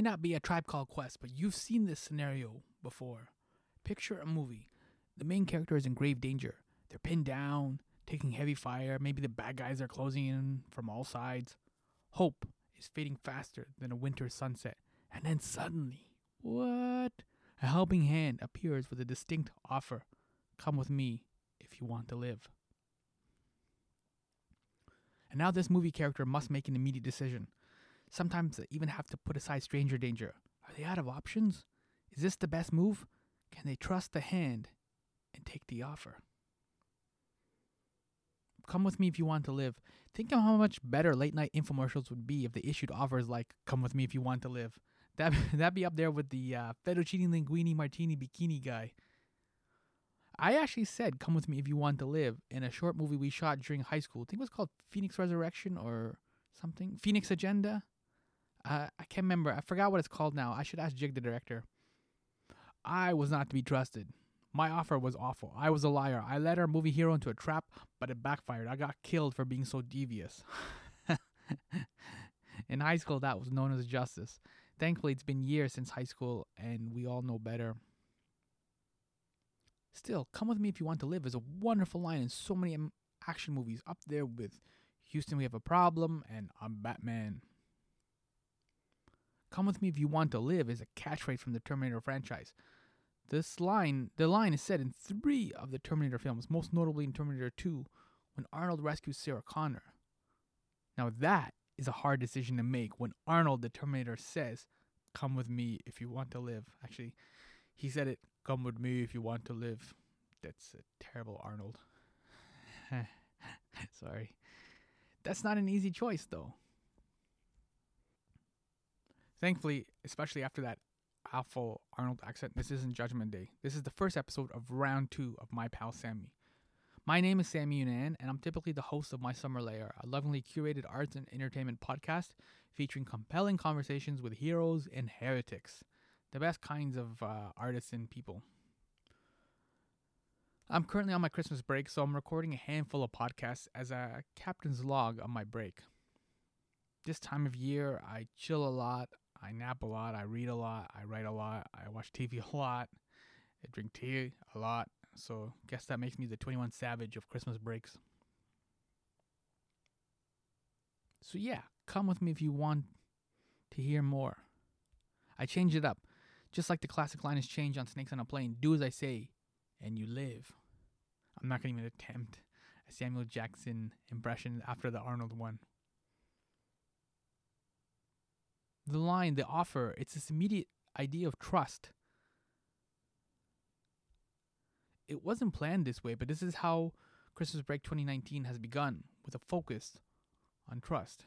may not be a tribe called Quest, but you've seen this scenario before. Picture a movie. The main character is in grave danger. They're pinned down, taking heavy fire. Maybe the bad guys are closing in from all sides. Hope is fading faster than a winter sunset. And then suddenly, what? A helping hand appears with a distinct offer Come with me if you want to live. And now this movie character must make an immediate decision. Sometimes they even have to put aside stranger danger. Are they out of options? Is this the best move? Can they trust the hand and take the offer? Come with me if you want to live. Think of how much better late night infomercials would be if they issued offers like "Come with me if you want to live." That that'd be up there with the uh, fettuccine linguine martini bikini guy. I actually said "Come with me if you want to live" in a short movie we shot during high school. I think it was called Phoenix Resurrection or something. Phoenix Agenda. Uh, I can't remember. I forgot what it's called now. I should ask Jig, the director. I was not to be trusted. My offer was awful. I was a liar. I led our movie hero into a trap, but it backfired. I got killed for being so devious. In high school, that was known as justice. Thankfully, it's been years since high school, and we all know better. Still, Come With Me If You Want to Live is a wonderful line in so many action movies, up there with Houston, We Have a Problem, and I'm Batman. Come with me if you want to live is a catchphrase from the Terminator franchise. This line, the line is said in three of the Terminator films, most notably in Terminator 2, when Arnold rescues Sarah Connor. Now that is a hard decision to make when Arnold the Terminator says, "Come with me if you want to live." Actually, he said it, "Come with me if you want to live." That's a terrible Arnold. Sorry. That's not an easy choice though. Thankfully, especially after that awful Arnold accent, this isn't Judgment Day. This is the first episode of round two of My Pal Sammy. My name is Sammy Yunan, and I'm typically the host of My Summer Layer, a lovingly curated arts and entertainment podcast featuring compelling conversations with heroes and heretics, the best kinds of uh, artists and people. I'm currently on my Christmas break, so I'm recording a handful of podcasts as a captain's log on my break. This time of year, I chill a lot, I nap a lot, I read a lot, I write a lot, I watch TV a lot, I drink tea a lot. So, guess that makes me the 21 Savage of Christmas breaks. So, yeah, come with me if you want to hear more. I changed it up. Just like the classic line is changed on Snakes on a Plane do as I say, and you live. I'm not going to even attempt a Samuel Jackson impression after the Arnold one. The line, the offer, it's this immediate idea of trust. It wasn't planned this way, but this is how Christmas Break 2019 has begun with a focus on trust.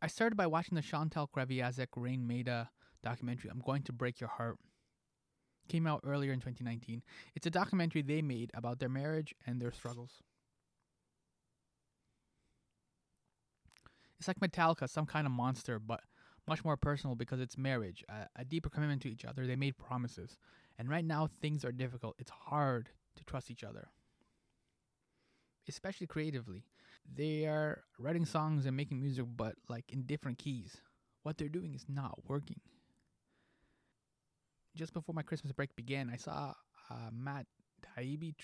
I started by watching the Chantal Kreviazuk Raine Maida documentary, I'm Going to Break Your Heart. Came out earlier in 2019. It's a documentary they made about their marriage and their struggles. It's like Metallica, some kind of monster, but much more personal because it's marriage, a, a deeper commitment to each other. They made promises. And right now, things are difficult. It's hard to trust each other, especially creatively. They are writing songs and making music, but like in different keys. What they're doing is not working. Just before my Christmas break began, I saw a Matt Taibbi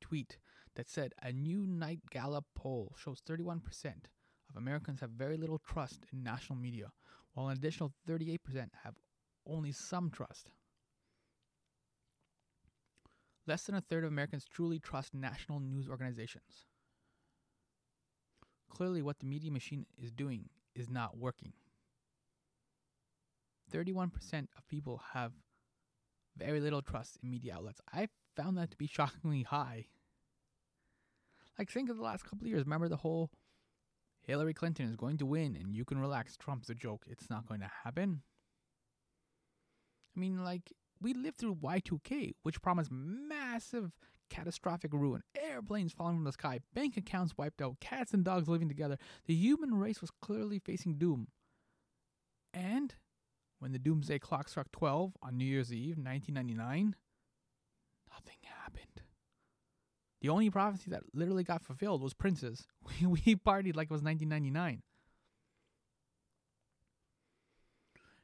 tweet that said a new Knight Gallup poll shows 31% of Americans have very little trust in national media, while an additional 38% have only some trust. Less than a third of Americans truly trust national news organizations. Clearly, what the media machine is doing is not working. 31% of people have very little trust in media outlets. I found that to be shockingly high. Like, think of the last couple of years. Remember the whole Hillary Clinton is going to win and you can relax. Trump's a joke. It's not going to happen. I mean, like, we lived through Y2K, which promised massive catastrophic ruin. Airplanes falling from the sky, bank accounts wiped out, cats and dogs living together. The human race was clearly facing doom. And when the doomsday clock struck 12 on New Year's Eve, 1999, The only prophecy that literally got fulfilled was Prince's. We, we partied like it was 1999.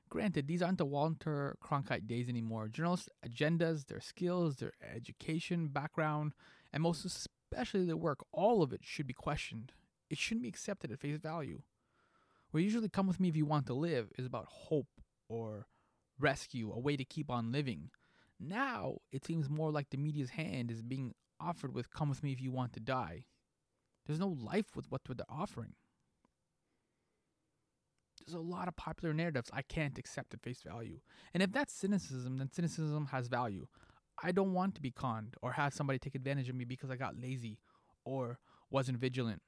Granted, these aren't the Walter Cronkite days anymore. Journalists' agendas, their skills, their education, background, and most especially their work, all of it should be questioned. It shouldn't be accepted at face value. Where usually come with me if you want to live is about hope or rescue, a way to keep on living. Now it seems more like the media's hand is being offered with come with me if you want to die. There's no life with what they're offering. There's a lot of popular narratives I can't accept at face value. And if that's cynicism, then cynicism has value. I don't want to be conned or have somebody take advantage of me because I got lazy or wasn't vigilant.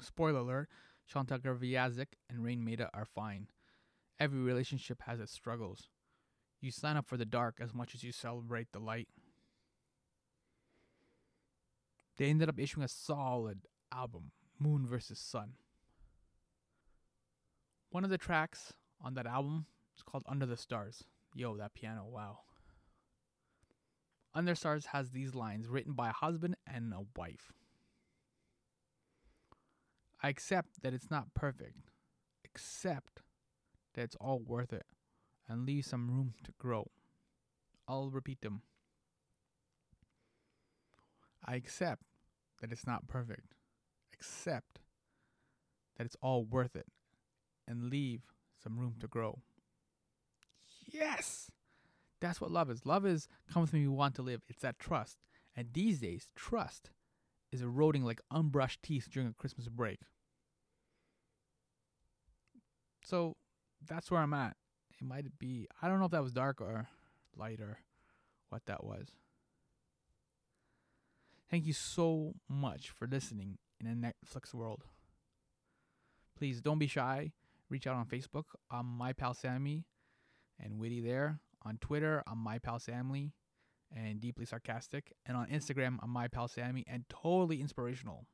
Spoiler alert Chantal Kreviazuk and Raine Maida are fine. Every relationship has its struggles. You sign up for the dark as much as you celebrate the light. They ended up issuing a solid album, Moon versus Sun. One of the tracks on that album is called Under the Stars. Yo, that piano, wow. Under Stars has these lines written by a husband and a wife. I accept that it's not perfect. Accept that it's all worth it and leave some room to grow. I'll repeat them. I accept that it's not perfect. Accept that it's all worth it and leave some room to grow. Yes! That's what love is. Love is come with me, we want to live. It's that trust. And these days, trust is eroding like unbrushed teeth during a Christmas break. So that's where I'm at. It might be, I don't know if that was dark or light or what that was. Thank you so much for listening in a Netflix world. Please don't be shy. Reach out on Facebook. I'm my pal Sammy and witty there. On Twitter, I'm my pal Sammy and deeply sarcastic. And on Instagram, I'm my pal Sammy and totally inspirational.